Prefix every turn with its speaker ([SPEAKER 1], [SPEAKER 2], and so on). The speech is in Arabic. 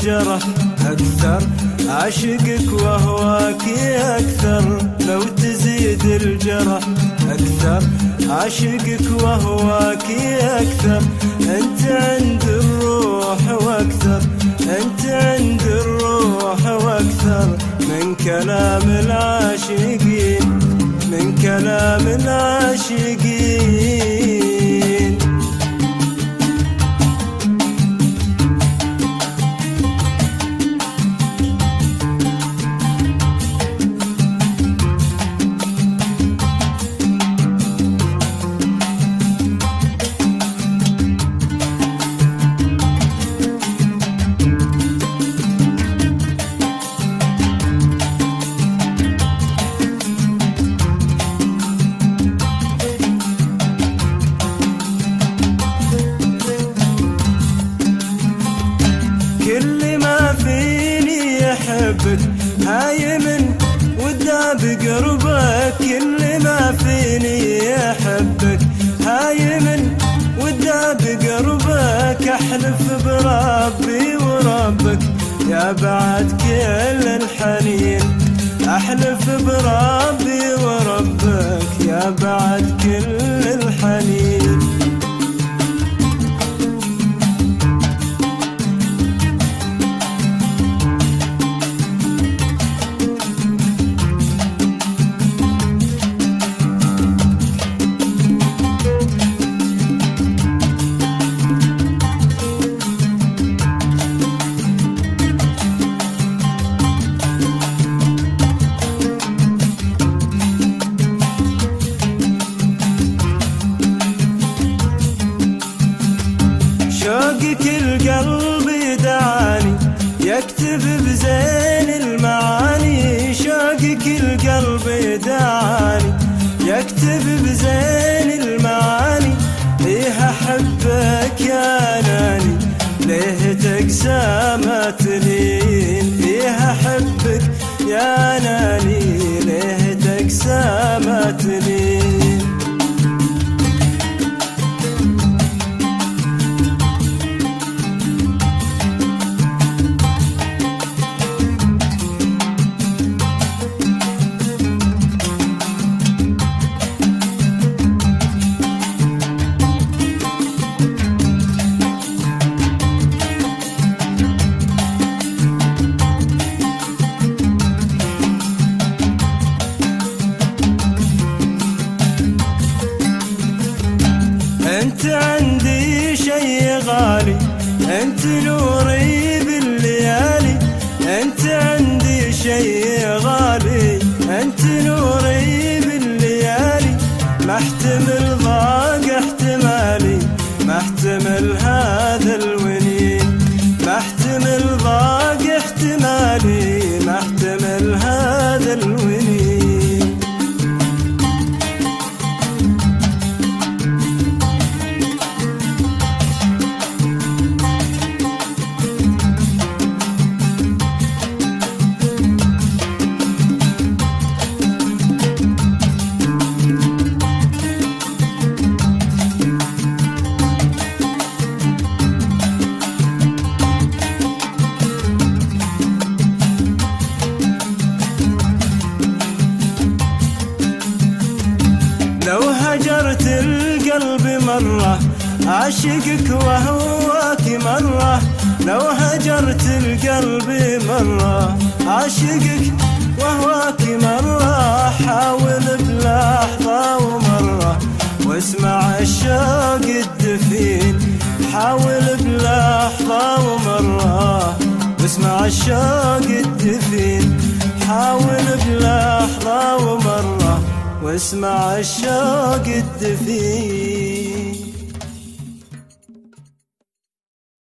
[SPEAKER 1] الجرح أكثر عاشقك وهواك أكثر. لو تزيد الجرح أكثر عاشقك وهواك أكثر. أنت عند الروح وأكثر أنت عند الروح وأكثر. من كلام العاشقين من كلام العاشقين. يحبك هايم ودا بقربك كل ما فيني يحبك هايم ودا بقربك أحلف بربي وربك. يا بعد كل الحنين أحلف بربي وربك. يا بعد كل الحنين. شوقك القلب دعاني يكتب بزين المعاني. شوقك القلب دعاني يكتب بزين المعاني. ليه أحبك يا ناني ليه تقسى ما تلين؟ ليه أحبك يا ناني ليه تقسى أنت عندي شي غالي أنت نوري بالليالي أنت عندي شي غالي أنت نوري بالليالي ما أحتمل هجرت القلب مرة عاشقك وهواك مرة. لو هجرت القلب مرة عاشقك وهواك مرة. حاول بلحظة ومرة واسمع الشوق الدفين. حاول بلحظة ومرة واسمع الشوق الدفين. حاول بلحظة ومرة. واسمع الشوق الدفين